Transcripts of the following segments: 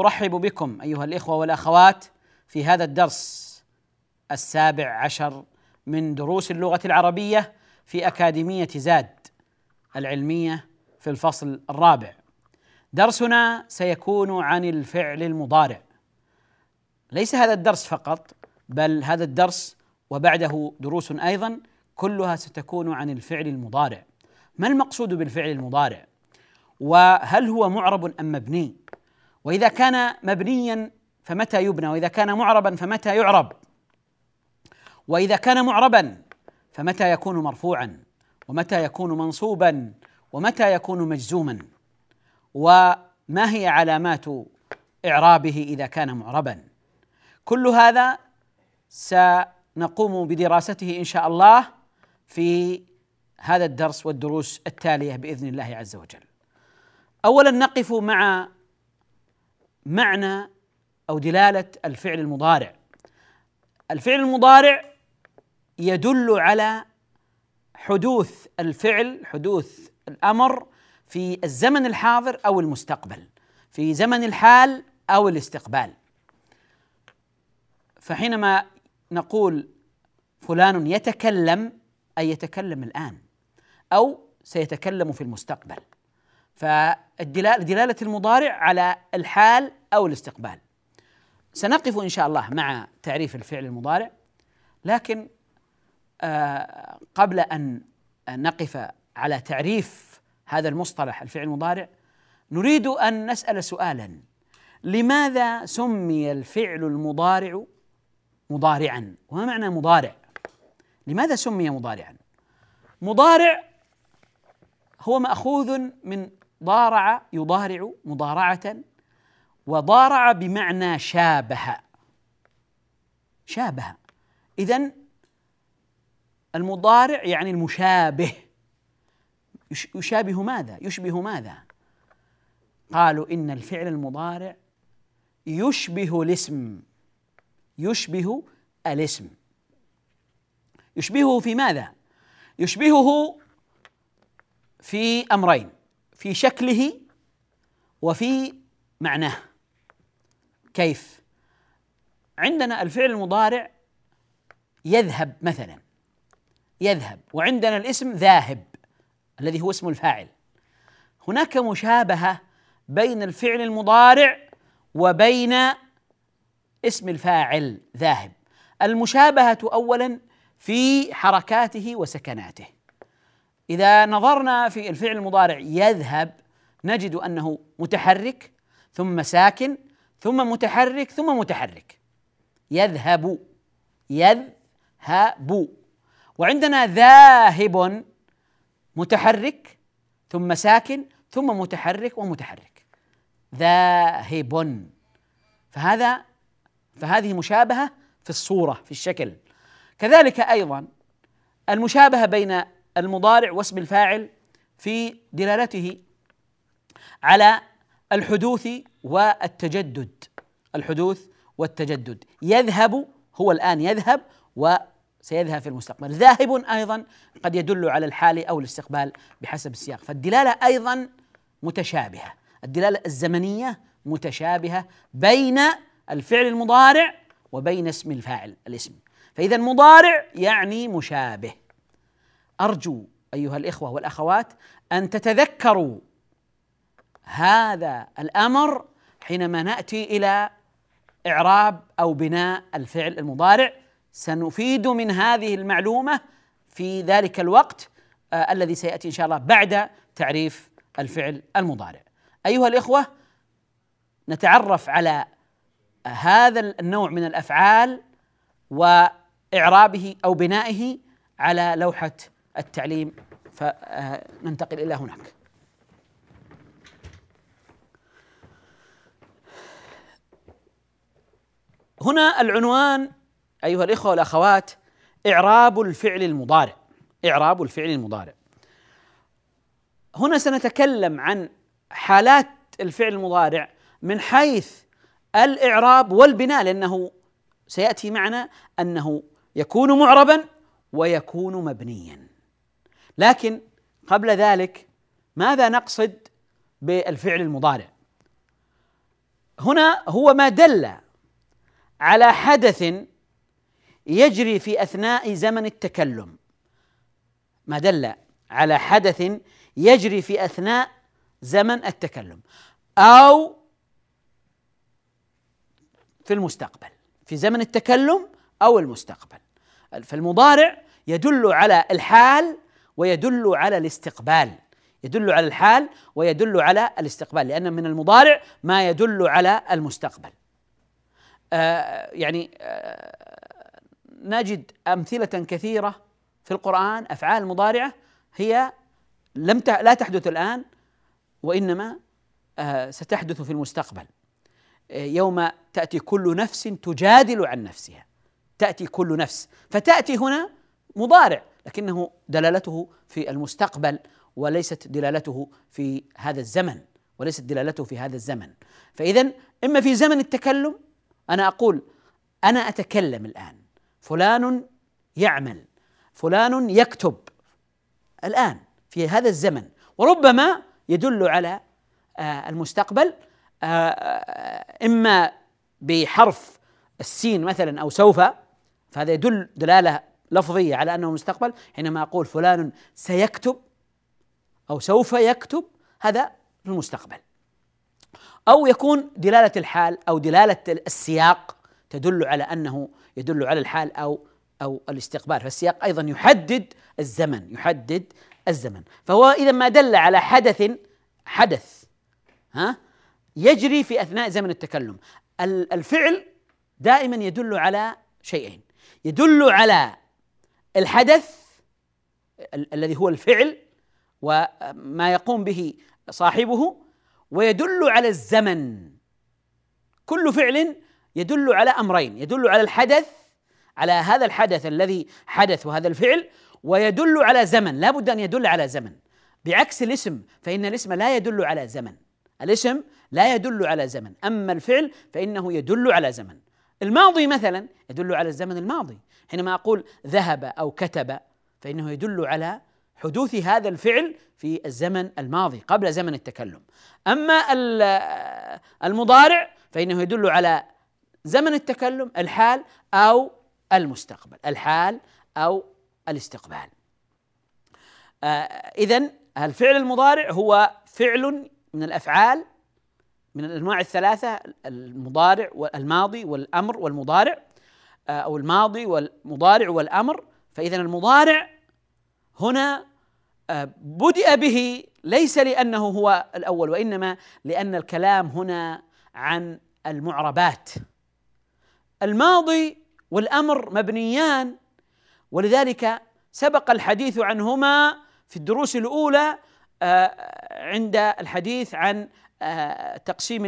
أرحب بكم أيها الإخوة والأخوات في هذا الدرس السابع عشر من دروس اللغة العربية في أكاديمية زاد العلمية في الفصل الرابع. درسنا سيكون عن الفعل المضارع. ليس هذا الدرس فقط بل هذا الدرس وبعده دروس أيضا كلها ستكون عن الفعل المضارع. ما المقصود بالفعل المضارع؟ وهل هو معرب أم مبني؟ وإذا كان مبنيا فمتى يبنى؟ وإذا كان معربا فمتى يعرب؟ وإذا كان معربا فمتى يكون مرفوعا؟ ومتى يكون منصوبا؟ ومتى يكون مجزوما؟ وما هي علامات إعرابه إذا كان معربا؟ كل هذا سنقوم بدراسته إن شاء الله في هذا الدرس والدروس التالية بإذن الله عز وجل. اولا نقف مع معنى أو دلالة الفعل المضارع. الفعل المضارع يدل على حدوث الفعل حدوث الأمر في الزمن الحاضر أو المستقبل في زمن الحال أو الاستقبال فحينما نقول فلان يتكلم أي يتكلم الآن أو سيتكلم في المستقبل دلالة المضارع على الحال أو الاستقبال. سنقف إن شاء الله مع تعريف الفعل المضارع لكن آه قبل أن نقف على تعريف هذا المصطلح الفعل المضارع نريد أن نسأل سؤالا. لماذا سمي الفعل المضارع مضارعا؟ وما معنى مضارع؟ لماذا سمي مضارعا؟ مضارع هو مأخوذ من ضارع يضارع مضارعة وضارع بمعنى شابه. شابه. اذا المضارع يعني المشابه. يشابه ماذا؟ يشبه ماذا؟ قالوا إن الفعل المضارع يشبه الاسم. يشبه الاسم. يشبهه في ماذا؟ يشبهه في أمرين. في شكله وفي معناه. كيف؟ عندنا الفعل المضارع يذهب مثلا. يذهب. وعندنا الاسم ذاهب الذي هو اسم الفاعل. هناك مشابهة بين الفعل المضارع وبين اسم الفاعل ذاهب. المشابهة اولا في حركاته وسكناته. إذا نظرنا في الفعل المضارع يذهب نجد أنه متحرك ثم ساكن ثم متحرك ثم متحرك. يذهب يذهب. وعندنا ذاهب متحرك ثم ساكن ثم متحرك ومتحرك. ذاهب. فهذا فهذه مشابهة في الصورة في الشكل. كذلك أيضا المشابهة بين المضارع واسم الفاعل في دلالته على الحدوث والتجدد. الحدوث والتجدد. يذهب هو الآن يذهب وسيذهب في المستقبل. ذاهب أيضا قد يدل على الحال أو الاستقبال بحسب السياق. فالدلالة أيضا متشابهة. الدلالة الزمنية متشابهة بين الفعل المضارع وبين اسم الفاعل الاسم. فإذا مضارع يعني مشابه. أرجو أيها الإخوة والأخوات أن تتذكروا هذا الأمر حينما نأتي إلى إعراب أو بناء الفعل المضارع سنفيد من هذه المعلومة في ذلك الوقت آه الذي سيأتي إن شاء الله بعد تعريف الفعل المضارع. أيها الإخوة نتعرف على هذا النوع من الأفعال وإعرابه أو بنائه على لوحة التعليم فننتقل إلى هناك. هنا العنوان أيها الإخوة والأخوات إعراب الفعل المضارع. إعراب الفعل المضارع. هنا سنتكلم عن حالات الفعل المضارع من حيث الإعراب والبناء لأنه سيأتي معنا أنه يكون معربا ويكون مبنيا. لكن قبل ذلك ماذا نقصد بالفعل المضارع؟ هنا هو ما دل على حدث يجري في أثناء زمن التكلم. ما دل على حدث يجري في أثناء زمن التكلم أو في المستقبل في زمن التكلم أو المستقبل. فالمضارع يدل على الحال ويدل على الاستقبال. يدل على الحال ويدل على الاستقبال لأن من المضارع ما يدل على المستقبل. آه يعني آه نجد أمثلة كثيرة في القرآن أفعال مضارعة هي لم لا تحدث الآن وإنما آه ستحدث في المستقبل. آه، يوم تأتي كل نفس تجادل عن نفسها. تأتي كل نفس فتأتي هنا مضارع. لكنه دلالته في المستقبل وليست دلالته في هذا الزمن وليست دلالته في هذا الزمن. فاذا إما في زمن التكلم أنا أقول أنا أتكلم الآن. فلان يعمل فلان يكتب الآن في هذا الزمن. وربما يدل على آه، المستقبل آه، آه، إما بحرف السين مثلا أو سوف فهذا يدل دلالة لفظية على أنه مستقبل حينما أقول فلان سيكتب أو سوف يكتب هذا في المستقبل. أو يكون دلالة الحال أو دلالة السياق تدل على أنه يدل على الحال أو أو الاستقبال. فالسياق أيضا يحدد الزمن يحدد الزمن. فهو إذا ما دل على حدث حدث ها يجري في أثناء زمن التكلم. الفعل دائما يدل على شيئين. يدل على الحدث الذي هو الفعل وما يقوم به صاحبه ويدل على الزمن. كل فعل يدل على أمرين يدل على الحدث على هذا الحدث الذي حدث وهذا الفعل ويدل على زمن. لا بد أن يدل على زمن. بعكس الاسم فإن الاسم لا يدل على زمن. الاسم لا يدل على زمن. أما الفعل فإنه يدل على زمن. الماضي مثلا يدل على الزمن الماضي. حينما أقول ذهب أو كتب فإنه يدل على حدوث هذا الفعل في الزمن الماضي قبل زمن التكلم. أما المضارع فإنه يدل على زمن التكلم الحال أو المستقبل الحال أو الاستقبال. آه اذا الفعل المضارع هو فعل من الأفعال من الأنواع الثلاثة المضارع والماضي والأمر والمضارع. آه أو الماضي والمضارع والأمر فاذا المضارع هنا آه، بدأ به ليس لأنه هو الأول وإنما لأن الكلام هنا عن المعربات. الماضي والأمر مبنيان ولذلك سبق الحديث عنهما في الدروس الأولى آه، عند الحديث عن تقسيم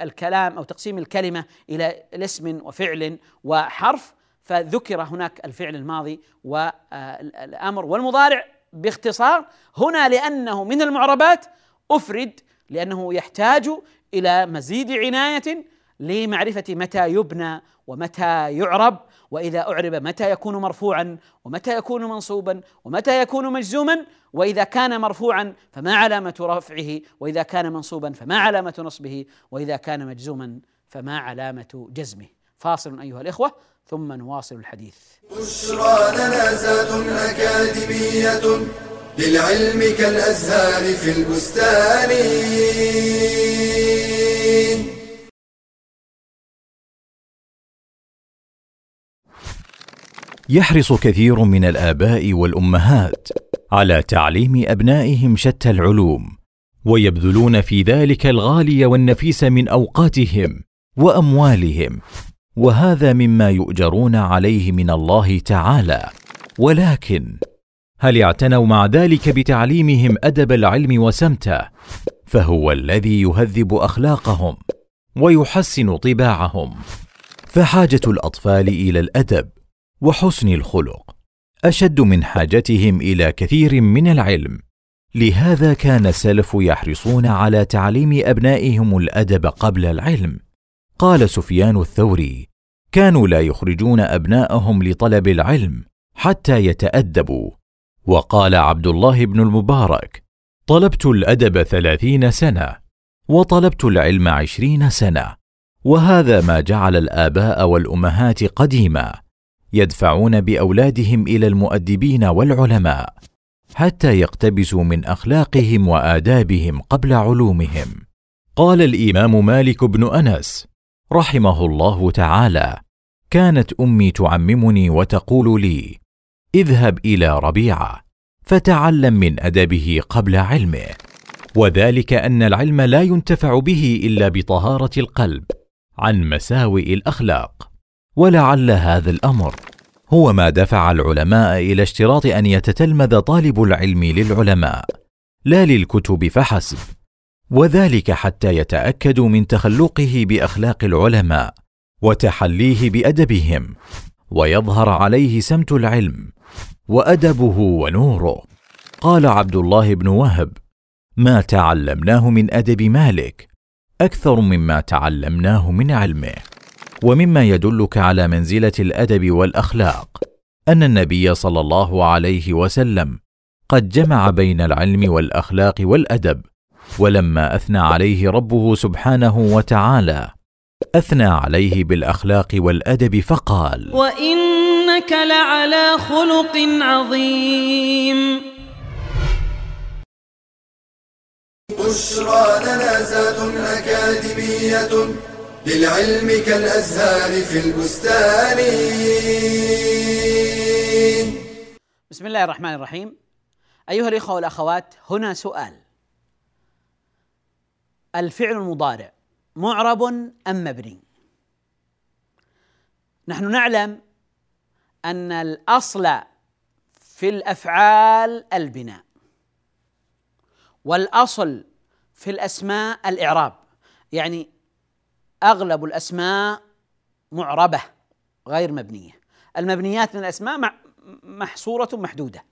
الكلام أو تقسيم الكلمة إلى اسم وفعل وحرف فذكر هناك الفعل الماضي والامر والمضارع باختصار. هنا لأنه من المعربات أفرد لأنه يحتاج إلى مزيد عناية لمعرفة متى يبنى ومتى يعرب. وإذا أعرب متى يكون مرفوعا ومتى يكون منصوبا ومتى يكون مجزوما وإذا كان مرفوعا فما علامة رفعه وإذا كان منصوبا فما علامة نصبه وإذا كان مجزوما فما علامة جزمه. فاصل أيها الإخوة ثم نواصل الحديث. بشرى لنا زاد أكاديمية للعلم كالأزهار في البستان. يحرص كثير من الآباء والأمهات على تعليم أبنائهم شتى العلوم ويبذلون في ذلك الغالي والنفيس من أوقاتهم وأموالهم وهذا مما يؤجرون عليه من الله تعالى. ولكن هل اعتنوا مع ذلك بتعليمهم أدب العلم وسمته؟ فهو الذي يهذب أخلاقهم ويحسن طباعهم. فحاجة الأطفال إلى الأدب وحسن الخلق أشد من حاجتهم إلى كثير من العلم. لهذا كان السلف يحرصون على تعليم أبنائهم الأدب قبل العلم. قال سفيان الثوري كانوا لا يخرجون أبناءهم لطلب العلم حتى يتأدبوا. وقال عبد الله بن المبارك طلبت الأدب ثلاثين سنة وطلبت العلم عشرين سنة وهذا ما جعل الآباء والأمهات قديما يدفعون بأولادهم إلى المؤدبين والعلماء حتى يقتبسوا من أخلاقهم وآدابهم قبل علومهم. قال الإمام مالك بن أنس رحمه الله تعالى كانت أمي تعممني وتقول لي اذهب إلى ربيعة فتعلم من أدبه قبل علمه وذلك أن العلم لا ينتفع به إلا بطهارة القلب عن مساوئ الأخلاق. ولعل هذا الأمر. هو ما دفع العلماء إلى اشتراط أن يتتلمذ طالب العلم للعلماء لا للكتب فحسب. وذلك حتى يتاكدوا من تخلقه بأخلاق العلماء وتحليه بأدبهم ويظهر عليه سمت العلم وأدبه ونوره. قال عبد الله بن وهب ما تعلمناه من أدب مالك أكثر مما تعلمناه من علمه. ومما يدلك على منزلة الأدب والأخلاق أن النبي صلى الله عليه وسلم قد جمع بين العلم والأخلاق والأدب ولما أثنى عليه ربه سبحانه وتعالى أثنى عليه بالأخلاق والأدب فقال وإنك لعلى خلق عظيم. بشرى لنا زاد أكاديمية. للعلم كالأزهار في البستان. بسم الله الرحمن الرحيم. أيها الإخوة والأخوات هنا سؤال. الفعل المضارع معرب أم مبني؟ نحن نعلم أن الأصل في الأفعال البناء والأصل في الأسماء الإعراب يعني أغلب الأسماء معربة غير مبنية. المبنيات من الأسماء محصورة محدوده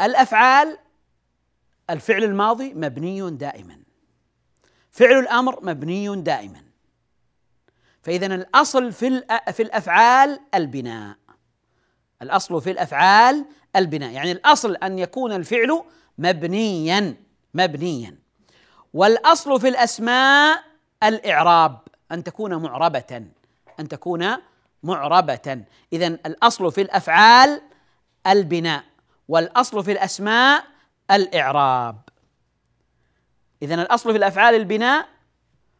الأفعال الفعل الماضي مبني دائما. فعل الأمر مبني دائما. فاذا الأصل في في الأفعال البناء. الأصل في الأفعال البناء. يعني الأصل أن يكون الفعل مبنيا مبنيا. والأصل في الأسماء الإعراب أن تكون معربة أن تكون معربة. اذا الأصل في الأفعال البناء والأصل في الأسماء الإعراب. اذا الأصل في الأفعال البناء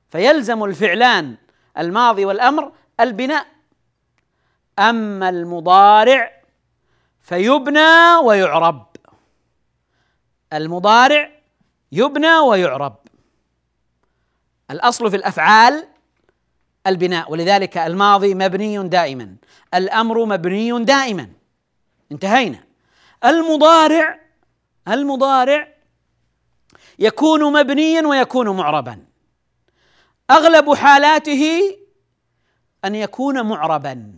فيلزم الفعلان الماضي والأمر البناء. أما المضارع فيبنى ويعرب. المضارع يبنى ويعرب. الأصل في الأفعال البناء ولذلك الماضي مبني دائما. الأمر مبني دائما. انتهينا. المضارع المضارع يكون مبنيا ويكون معربا. أغلب حالاته أن يكون معربا.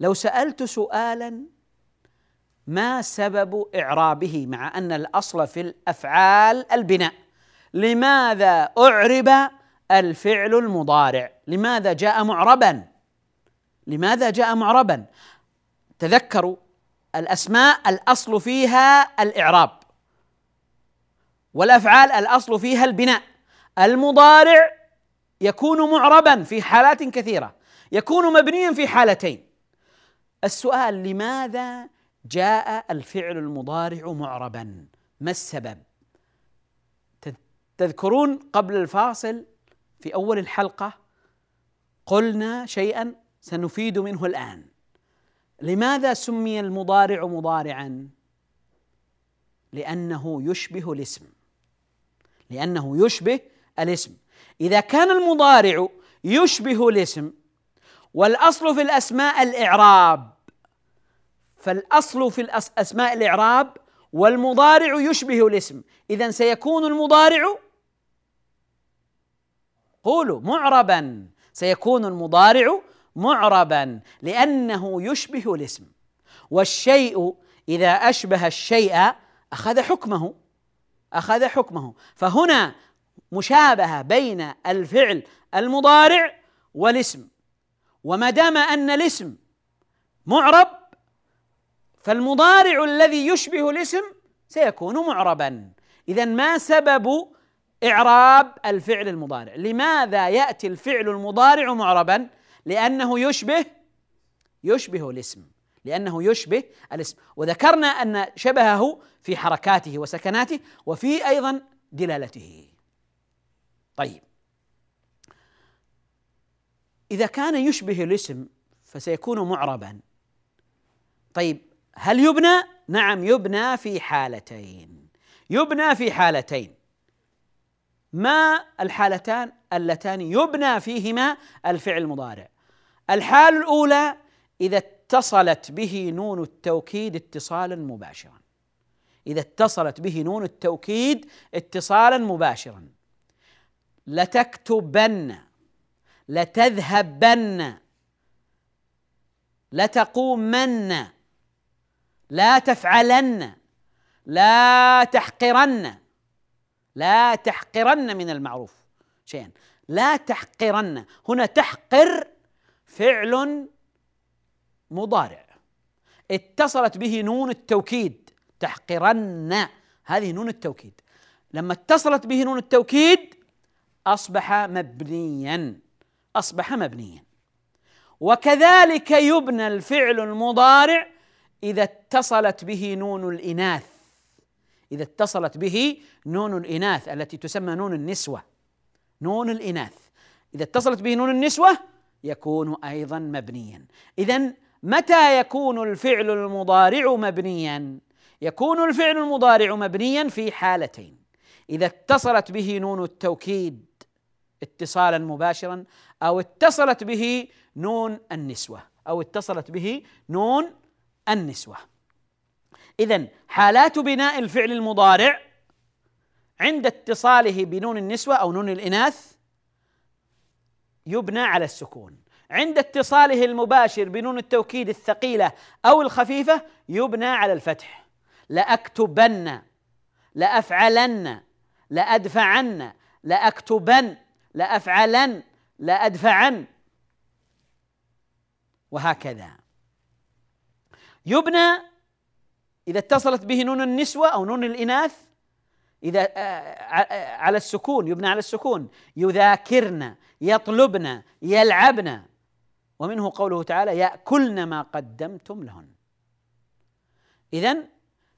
لو سألت سؤالا ما سبب إعرابه مع أن الأصل في الأفعال البناء؟ لماذا أعرب الفعل المضارع. لماذا جاء معربا؟ لماذا جاء معربا؟ تذكروا الأسماء الأصل فيها الإعراب والأفعال الأصل فيها البناء. المضارع يكون معربا في حالات كثيرة يكون مبنيا في حالتين. السؤال لماذا جاء الفعل المضارع معربا؟ ما السبب؟ تذكرون قبل الفاصل في أول الحلقة قلنا شيئا سنفيد منه الآن. لماذا سمي المضارع مضارعا؟ لأنه يشبه الاسم. لأنه يشبه الاسم. إذا كان المضارع يشبه الاسم والأصل في الأسماء الإعراب فالأصل في الاسماء الإعراب والمضارع يشبه الاسم. اذا سيكون المضارع قولوا معربا سيكون المضارع معربا لأنه يشبه الاسم. والشيء إذا أشبه الشيء أخذ حكمه أخذ حكمه. فهنا مشابهة بين الفعل المضارع والاسم. وما دام أن الاسم معرب فالمضارع الذي يشبه الاسم سيكون معربا. اذا ما سبب إعراب الفعل المضارع. لماذا يأتي الفعل المضارع معربا؟ لأنه يشبه يشبه الاسم. لأنه يشبه الاسم. وذكرنا أن شبهه في حركاته وسكناته وفي أيضا دلالته. طيب. إذا كان يشبه الاسم فسيكون معربا. طيب هل يبنى؟ نعم يبنى في حالتين. يبنى في حالتين. ما الحالتان اللتان يبنى فيهما الفعل المضارع. الحال الأولى إذا اتصلت به نون التوكيد اتصالا مباشرا. إذا اتصلت به نون التوكيد اتصالا مباشرا. لتكتبن لتذهبن لتقومن لا تفعلن لا تحقرن. لا تحقرن من المعروف شيئا. لا تحقرن. هنا تحقر فعل مضارع. اتصلت به نون التوكيد. تحقرن. هذه نون التوكيد. لما اتصلت به نون التوكيد أصبح مبنيا. أصبح مبنيا. وكذلك يبنى الفعل المضارع إذا اتصلت به نون الإناث. إذا اتصلت به نون الإناث التي تسمى نون النسوة. نون الإناث. إذا اتصلت به نون النسوة يكون أيضا مبنيا. اذا متى يكون الفعل المضارع مبنيا؟ يكون الفعل المضارع مبنيا في حالتين. إذا اتصلت به نون التوكيد اتصالا مباشرا أو اتصلت به نون النسوة أو اتصلت به نون النسوة. اذا حالات بناء الفعل المضارع عند اتصاله بنون النسوة أو نون الإناث يبنى على السكون. عند اتصاله المباشر بنون التوكيد الثقيلة أو الخفيفة يبنى على الفتح. لأكتبن لأفعلن لأدفعن لأكتبن لأفعلن لأدفعن. وهكذا. يبنى إذا اتصلت به نون النسوة أو نون الإناث إذا آه، آه، على السكون يبنى على السكون. يذاكرن يطلبن يلعبن ومنه قوله تعالى يأكلن ما قدمتم لهن. اذا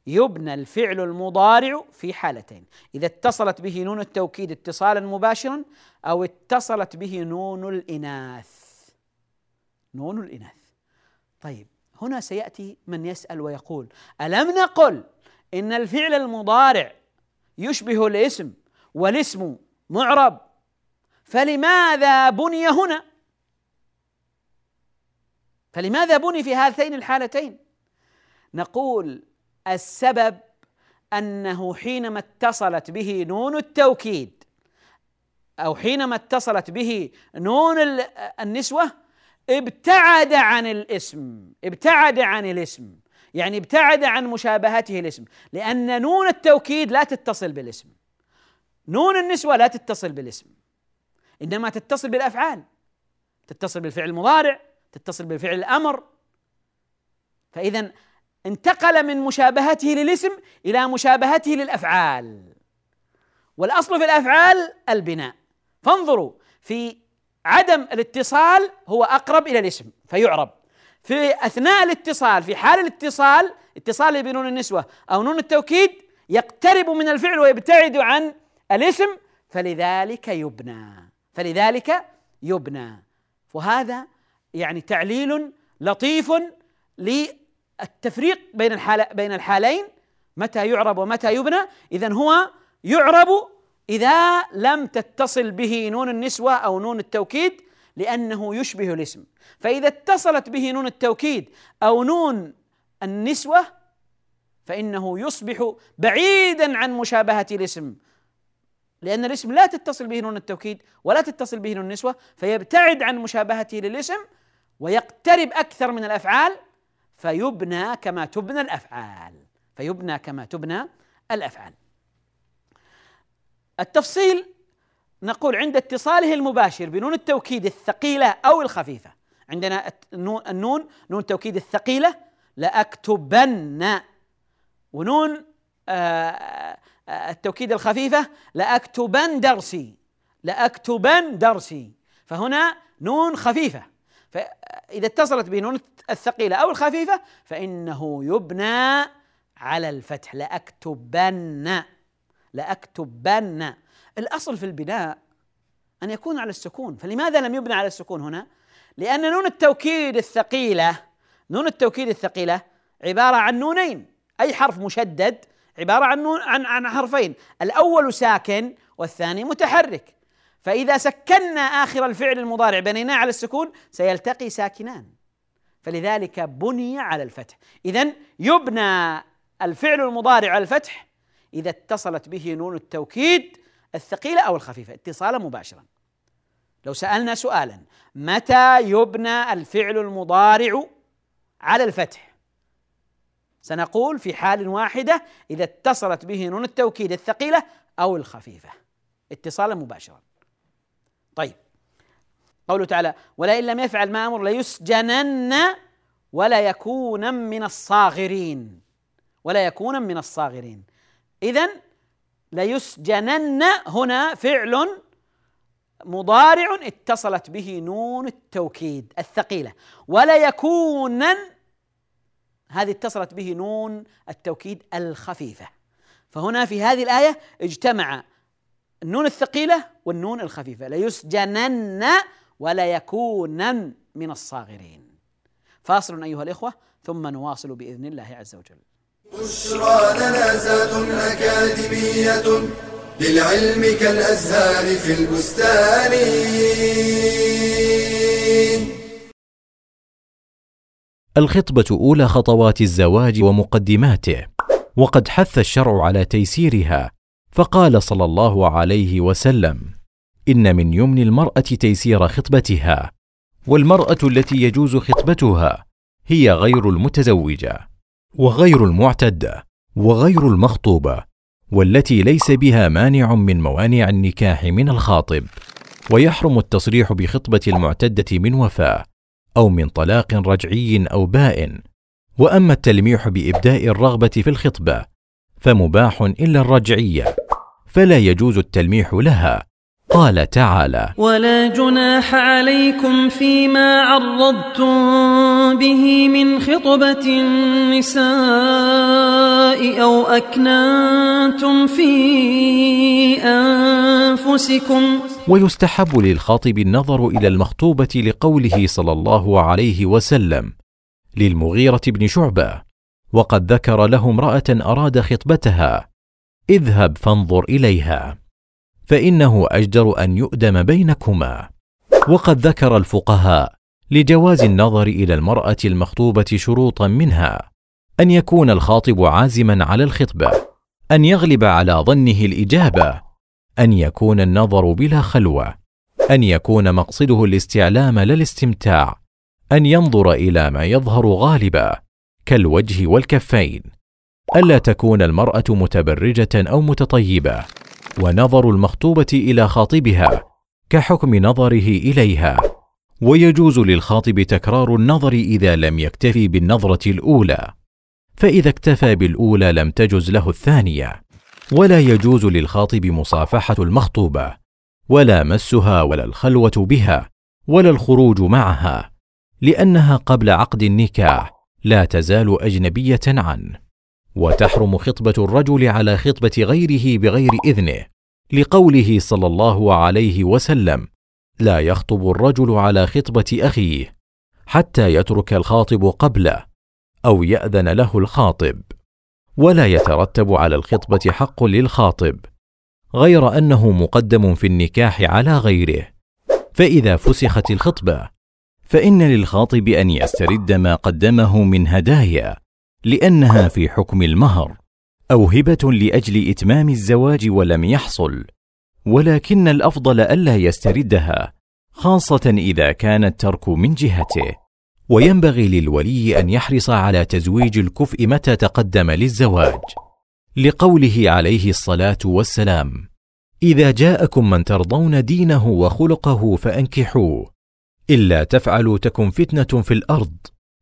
يبنى الفعل المضارع في حالتين. إذا اتصلت به نون التوكيد اتصالا مباشرا أو اتصلت به نون الإناث. نون الإناث. طيب هنا سيأتي من يسأل ويقول ألم نقل إن الفعل المضارع يشبه الاسم والاسم معرب؟ فلماذا بني هنا؟ فلماذا بني في هاتين الحالتين؟ نقول السبب أنه حينما اتصلت به نون التوكيد أو حينما اتصلت به نون النسوة ابتعد عن الاسم ابتعد عن الاسم. يعني ابتعد عن مشابهته الاسم لأن نون التوكيد لا تتصل بالاسم. نون النسوة لا تتصل بالاسم. إنما تتصل بالأفعال. تتصل بالفعل المضارع تتصل بالفعل الأمر. فإذا انتقل من مشابهته للاسم إلى مشابهته للأفعال. والأصل في الأفعال البناء. فانظروا في عدم الاتصال هو أقرب إلى الاسم فيعرب. في أثناء الاتصال في حال الاتصال اتصاله بنون النسوة أو نون التوكيد يقترب من الفعل ويبتعد عن الاسم فلذلك يبنى. فلذلك يبنى. وهذا يعني تعليل لطيف للتفريق بين الحال بين الحالين متى يعرب ومتى يبنى. اذا هو يعرب إذا لم تتصل به نون النسوة أو نون التوكيد لأنه يشبه الاسم. فإذا اتصلت به نون التوكيد أو نون النسوة فإنه يصبح بعيدا عن مشابهة الاسم. لأن الاسم لا تتصل به نون التوكيد ولا تتصل به نون النسوة فيبتعد عن مشابهته للاسم ويقترب أكثر من الأفعال فيبنى كما تبنى الأفعال. فيبنى كما تبنى الأفعال. التفصيل نقول عند اتصاله المباشر بنون التوكيد الثقيلة أو الخفيفة. عندنا النون نون التوكيد الثقيلة لأكتبن. ونون آه التوكيد الخفيفة لأكتبن درسي. لأكتبن درسي. فهنا نون خفيفة. فإذا اتصلت بنون الثقيلة أو الخفيفة فإنه يبنى على الفتح. لأكتبن. لأكتبن. الأصل في البناء أن يكون على السكون. فلماذا لم يبنى على السكون هنا؟ لأن نون التوكيد الثقيلة نون التوكيد الثقيلة عبارة عن نونين. أي حرف مشدد عبارة عن نون عن عن حرفين. الأول ساكن والثاني متحرك. فإذا سكنا آخر الفعل المضارع بنيناه على السكون سيلتقي ساكنان. فلذلك بني على الفتح. إذا يبنى الفعل المضارع على الفتح إذا اتصلت به نون التوكيد الثقيلة أو الخفيفة اتصالا مباشرا. لو سألنا سؤالا متى يبنى الفعل المضارع على الفتح؟ سنقول في حال واحدة إذا اتصلت به نون التوكيد الثقيلة أو الخفيفة. اتصالا مباشرا. طيب. قوله تعالى ولئن لم يفعل ما أمر ليسجنن ولا يكون من الصاغرين. ولا يكون من الصاغرين. إذا ليسجنن هنا فعل مضارع اتصلت به نون التوكيد الثقيلة ولا يكونن هذه اتصلت به نون التوكيد الخفيفة. فهنا في هذه الآية اجتمع النون الثقيلة والنون الخفيفة ليسجنن ولا يكونن من الصاغرين. فاصل أيها الإخوة ثم نواصل بإذن الله عز وجل. بشرى لنا أكاديمية للعلم كالأزهار في البستان. الخطبة أولى خطوات الزواج ومقدماته، وقد حث الشرع على تيسيرها، فقال صلى الله عليه وسلم: إن من يمن المرأة تيسير خطبتها، والمرأة التي يجوز خطبتها هي غير المتزوجة، وغير المعتدة، وغير المخطوبة، والتي ليس بها مانع من موانع النكاح من الخاطب، ويحرم التصريح بخطبة المعتدة من وفاة أو من طلاق رجعي أو بائن وأما التلميح بإبداء الرغبة في الخطبة فمباح إلا الرجعية فلا يجوز التلميح لها. قال تعالى ولا جناح عليكم فيما عرضتم به من خطبة النساء أو أكننتم في أنفسكم. ويستحب للخاطب النظر إلى المخطوبة لقوله صلى الله عليه وسلم للمغيرة بن شعبة وقد ذكر له امرأة أراد خطبتها اذهب فانظر إليها. فإنه أجدر أن يؤدم بينكما. وقد ذكر الفقهاء لجواز النظر إلى المرأة المخطوبة شروطا منها أن يكون الخاطب عازما على الخطبة أن يغلب على ظنه الإجابة أن يكون النظر بلا خلوة أن يكون مقصده الاستعلام لا الاستمتاع أن ينظر إلى ما يظهر غالبا كالوجه والكفين. ألا تكون المرأة متبرجة أو متطيبة. ونظر المخطوبة إلى خاطبها كحكم نظره إليها. ويجوز للخاطب تكرار النظر إذا لم يكتفي بالنظرة الأولى. فإذا اكتفى بالأولى لم تجز له الثانية. ولا يجوز للخاطب مصافحة المخطوبة. ولا مسها ولا الخلوة بها ولا الخروج معها. لأنها قبل عقد النكاح لا تزال أجنبية عنه. وتحرم خطبة الرجل على خطبة غيره بغير إذنه لقوله صلى الله عليه وسلم لا يخطب الرجل على خطبة أخيه حتى يترك الخاطب قبله أو يأذن له الخاطب ولا يترتب على الخطبة حق للخاطب غير أنه مقدم في النكاح على غيره. فإذا فسخت الخطبة فإن للخاطب أن يسترد ما قدمه من هدايا لأنها في حكم المهر أو هبه لأجل إتمام الزواج ولم يحصل ولكن الأفضل ألا يستردها خاصة إذا كان الترك من جهته. وينبغي للولي أن يحرص على تزويج الكفء متى تقدم للزواج. لقوله عليه الصلاة والسلام إذا جاءكم من ترضون دينه وخلقه فأنكحوه إلا تفعلوا تكن فتنة في الأرض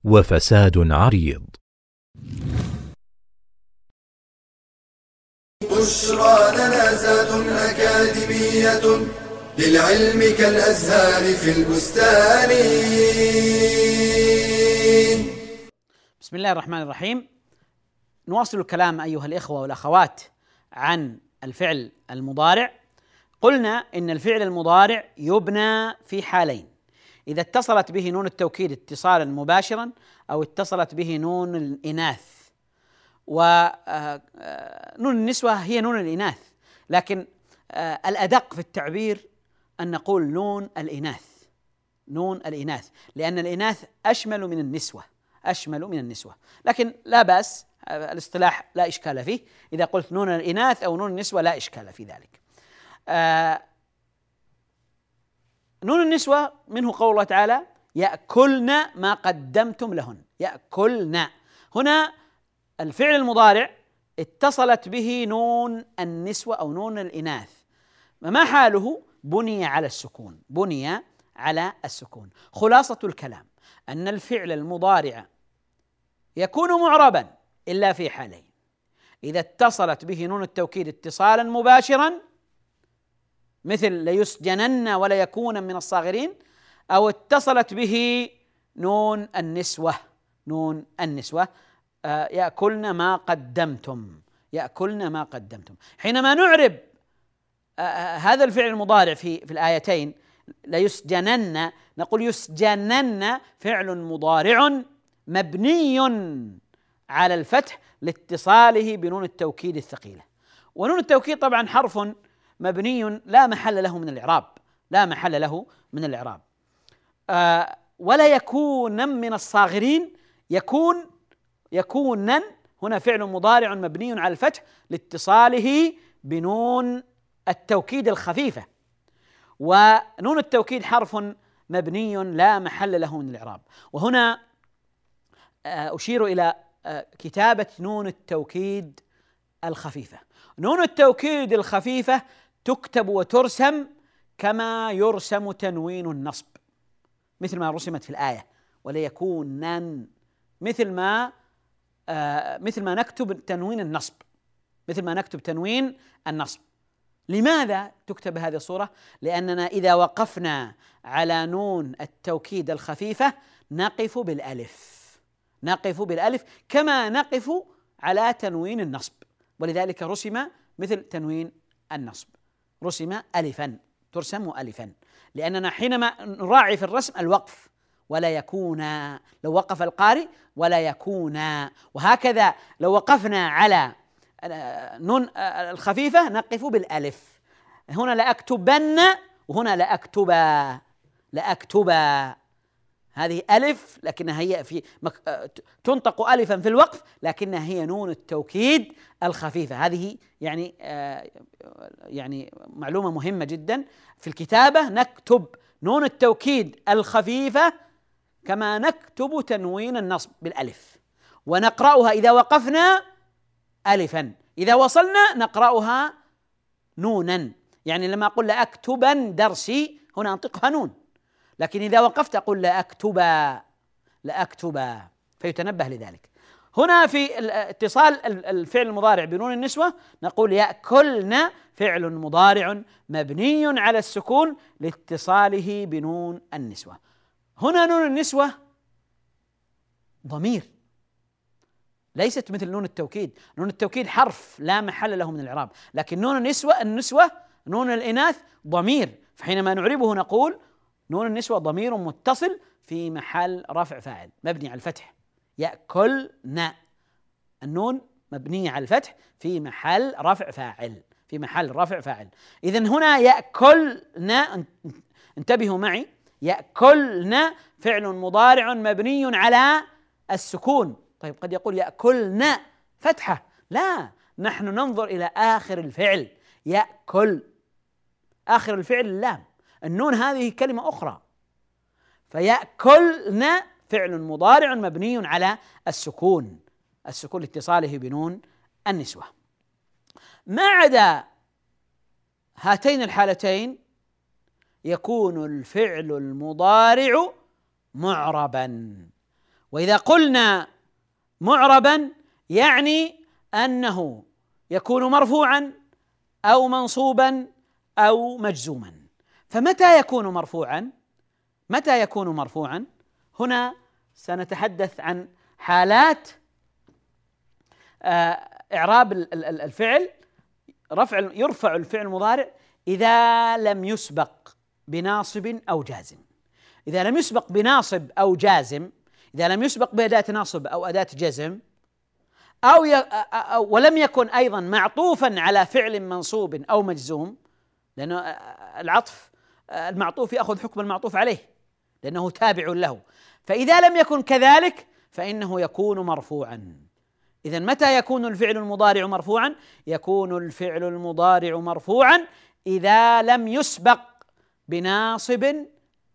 وفساد عريض. بشرى لنا زاد أكاديمية للعلم كالأزهار في البستان. بسم الله الرحمن الرحيم. نواصل الكلام أيها الإخوة والأخوات عن الفعل المضارع. قلنا إن الفعل المضارع يبنى في حالين. إذا اتصلت به نون التوكيد اتصالا مباشرا أو اتصلت به نون الإناث. ونون النسوة هي نون الإناث لكن آه، الأدق في التعبير أن نقول نون الإناث نون الإناث لأن الإناث أشمل من النسوة أشمل من النسوة. لكن لا آه، الاصطلاح لا إشكال فيه. إذا قلت نون الإناث أو نون النسوة لا إشكال في ذلك. آه، نون النسوة منه قول الله تعالى يأكلن ما قدمتم لهن يأكلن. هنا الفعل المضارع اتصلت به نون النسوة أو نون الإناث. ما حاله؟ بني على السكون بني على السكون. خلاصة الكلام أن الفعل المضارع يكون معربا إلا في حالين. إذا اتصلت به نون التوكيد اتصالا مباشرا مثل ليسجنن ولا يكون من الصاغرين أو اتصلت به نون النسوة نون النسوة. آه، يأكلن ما قدمتم يأكلن ما قدمتم. حينما نعرب آه، آه، هذا الفعل المضارع في في الآيتين ليسجنن نقول يسجنن فعل مضارع مبني على الفتح لاتصاله بنون التوكيد الثقيلة. ونون التوكيد طبعا حرف مبني لا محل له من الإعراب. لا محل له من الإعراب. آه ولا يكون من الصاغرين يكون يكونا هنا فعل مضارع مبني على الفتح لاتصاله بنون التوكيد الخفيفة. ونون التوكيد حرف مبني لا محل له من الإعراب. وهنا آه، أشير إلى آه، كتابة نون التوكيد الخفيفة. نون التوكيد الخفيفة تكتب وترسم كما يرسم تنوين النصب مثل ما رسمت في الآية وليكونن مثل ما آه مثل ما نكتب تنوين النصب مثل ما نكتب تنوين النصب لماذا تكتب هذه الصورة؟ لأننا إذا وقفنا على نون التوكيد الخفيفة نقف بالألف نقف بالألف كما نقف على تنوين النصب ولذلك رسم مثل تنوين النصب رسم ألفا ترسم ألفا. لأننا حينما نراعي في الرسم الوقف ولا يكون لو وقف القارئ ولا يكون. وهكذا لو وقفنا على نون الخفيفة نقف بالألف. هنا لأكتبن وهنا لأكتبا لأكتبا هذه ألف لكنها هي في مك... تنطق ألفا في الوقف لكنها هي نون التوكيد الخفيفة. هذه يعني آه يعني معلومة مهمة جدا. في الكتابة نكتب نون التوكيد الخفيفة كما نكتب تنوين النصب بالألف ونقرأها إذا وقفنا ألفا. إذا وصلنا نقرأها نونا. يعني لما أقول لأكتبن درسي هنا أنطقها نون. لكن إذا وقفت أقول لأكتبا لأكتبا فيتنبه لذلك. هنا في اتصال الفعل المضارع بنون النسوة نقول يأكلن فعل مضارع مبني على السكون لاتصاله بنون النسوة. هنا نون النسوة ضمير. ليست مثل نون التوكيد. نون التوكيد حرف لا محل له من الإعراب. لكن نون النسوة النسوة نون الإناث ضمير. فحينما نعربه نقول نون النسوة ضمير متصل في محل رفع فاعل مبني على الفتح. يأكلن. النون مبنية على الفتح في محل رفع فاعل في محل رفع فاعل. إذا هنا يأكلن انتبهوا معي. يأكلن فعل مضارع مبني على السكون. طيب قد يقول يأكلن فتحة. لا نحن ننظر إلى آخر الفعل. يأكل. آخر الفعل اللام. النون هذه كلمة أخرى. فيأكلن فعل مضارع مبني على السكون السكون لاتصاله بنون النسوة. ما عدا هاتين الحالتين يكون الفعل المضارع معربا. وإذا قلنا معربا يعني أنه يكون مرفوعا أو منصوبا أو مجزوما. فمتى يكون مرفوعا؟ متى يكون مرفوعا؟ هنا سنتحدث عن حالات آه، إعراب الفعل رفع يرفع الفعل المضارع إذا لم يسبق بناصب أو جازم. إذا لم يسبق بناصب أو جازم إذا لم يسبق بأداة ناصب أو أداة جزم أو, ي... أو ولم يكن أيضا معطوفا على فعل منصوب أو مجزوم لأنه العطف المعطوف يأخذ حكم المعطوف عليه لأنه تابع له. فإذا لم يكن كذلك فإنه يكون مرفوعا. اذا متى يكون الفعل المضارع مرفوعا؟ يكون الفعل المضارع مرفوعا إذا لم يسبق بناصب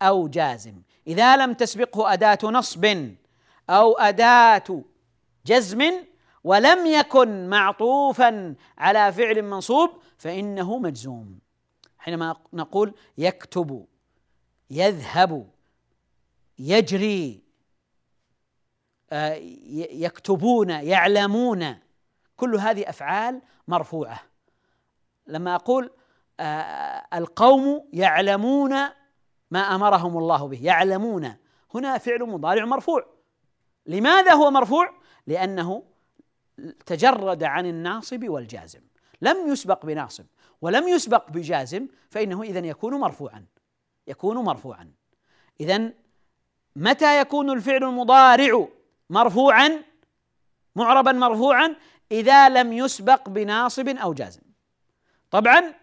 أو جازم. إذا لم تسبقه أداة نصب أو أداة جزم ولم يكن معطوفا على فعل منصوب فإنه مجزوم. حينما نقول يكتب يذهب يجري آه، يكتبون يعلمون كل هذه أفعال مرفوعة. لما أقول آه، القوم يعلمون ما أمرهم الله به يعلمون هنا فعل مضارع مرفوع. لماذا هو مرفوع؟ لأنه تجرد عن الناصب والجازم. لم يسبق بناصب. ولم يسبق بجازم فإنه اذا يكون مرفوعا. يكون مرفوعا. اذا متى يكون الفعل المضارع مرفوعا؟ معربا مرفوعا إذا لم يسبق بناصب أو جازم. طبعا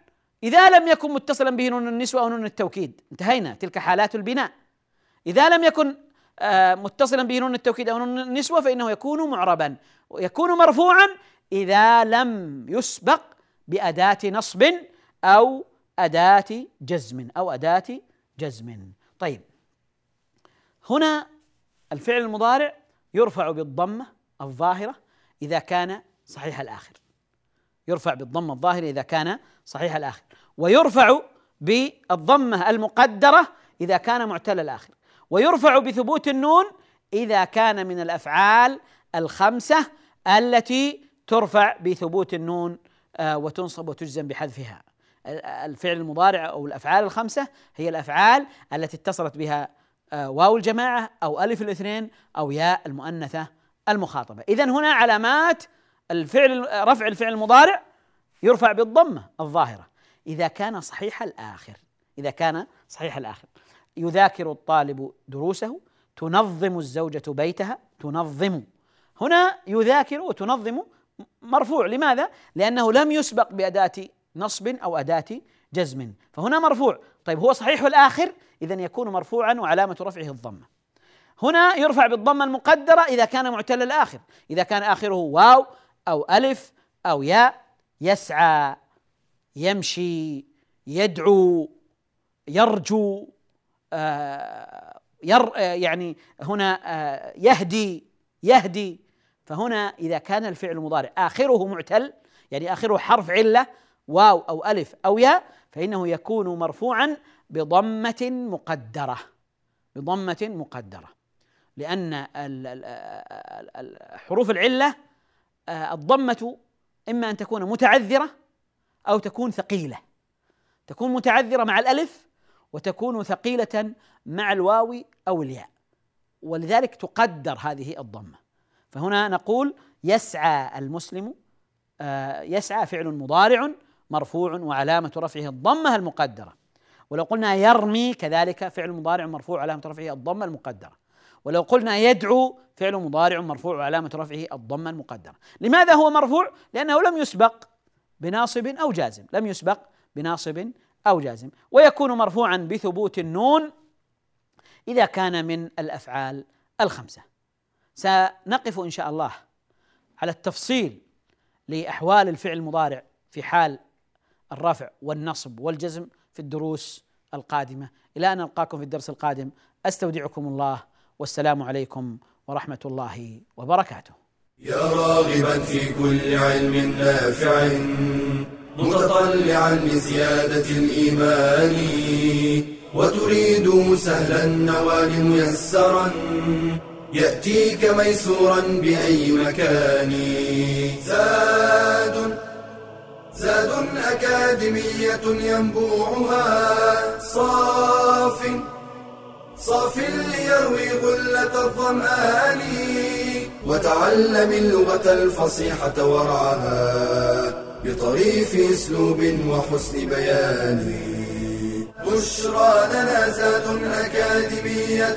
إذا لم يكن متصلا به نون النسوة أو نون التوكيد. انتهينا. تلك حالات البناء. إذا لم يكن آه، متصلا به نون التوكيد أو نون النسوة فإنه يكون معربا. ويكون مرفوعا إذا لم يسبق بأداة نصب أو أداة جزم أو أداة جزم. طيب. هنا الفعل المضارع يرفع بالضمة الظاهرة إذا كان صحيح الآخر. يرفع بالضمة الظاهرة إذا كان صحيح الآخر. ويرفع بالضمة المقدرة إذا كان معتل الآخر. ويرفع بثبوت النون إذا كان من الأفعال الخمسة التي ترفع بثبوت النون وتنصب وتجزم بحذفها. الفعل المضارع أو الأفعال الخمسة هي الأفعال التي اتصلت بها آه، واو الجماعة أو ألف الاثنين أو ياء المؤنثة المخاطبة. إذا هنا علامات الفعل رفع الفعل المضارع يرفع بالضمة الظاهرة. إذا كان صحيح الآخر إذا كان صحيح الآخر يذاكر الطالب دروسه تنظم الزوجة بيتها تنظم. هنا يذاكر وتنظم مرفوع. لماذا؟ لأنه لم يسبق بأداة نصب أو أداة جزم. فهنا مرفوع. طيب هو صحيح الآخر؟ إذا يكون مرفوعا وعلامة رفعه الضمة. هنا يرفع بالضمة المقدرة إذا كان معتل الآخر. إذا كان آخره واو أو ألف أو ياء يسعى يمشي يدعو يرجو آه ير آه يعني هنا آه يهدي يهدي. فهنا إذا كان الفعل المضارع آخره معتل يعني آخره حرف علة واو أو ألف أو ياء فإنه يكون مرفوعا بضمة مقدرة بضمة مقدرة لأن حروف العلة آه، الضمة إما أن تكون متعذرة أو تكون ثقيلة. تكون متعذرة مع الألف وتكون ثقيلة مع الواو أو الياء ولذلك تقدر هذه الضمة. فهنا نقول يسعى المسلم آه، يسعى فعل مضارع مرفوع وعلامة رفعه الضمة المقدرة. ولو قلنا يرمي كذلك فعل مضارع مرفوع علامة رفعه الضمة المقدرة. ولو قلنا يدعو فعل مضارع مرفوع وعلامة رفعه الضمة المقدرة. لماذا هو مرفوع؟ لأنه لم يسبق بناصب أو جازم. لم يسبق بناصب أو جازم. ويكون مرفوعا بثبوت النون إذا كان من الأفعال الخمسة. سنقف إن شاء الله على التفصيل لأحوال الفعل المضارع في حال الرفع والنصب والجزم في الدروس القادمة. إلى أن ألقاكم في الدرس القادم أستودعكم الله والسلام عليكم ورحمة الله وبركاته. يا راغبا في كل علم نافع متطلعا لزيادة الإيمان وتريد سهلا النوال ميسرا يأتيك ميسورا بأي مكان. زاد زاد أكاديمية ينبوعها. صاف صاف ليروي غلة الظمآن. وتعلم اللغة الفصيحة ورعاها بطريف أسلوب وحسن بيان. بشرى لنا زاد أكاديمية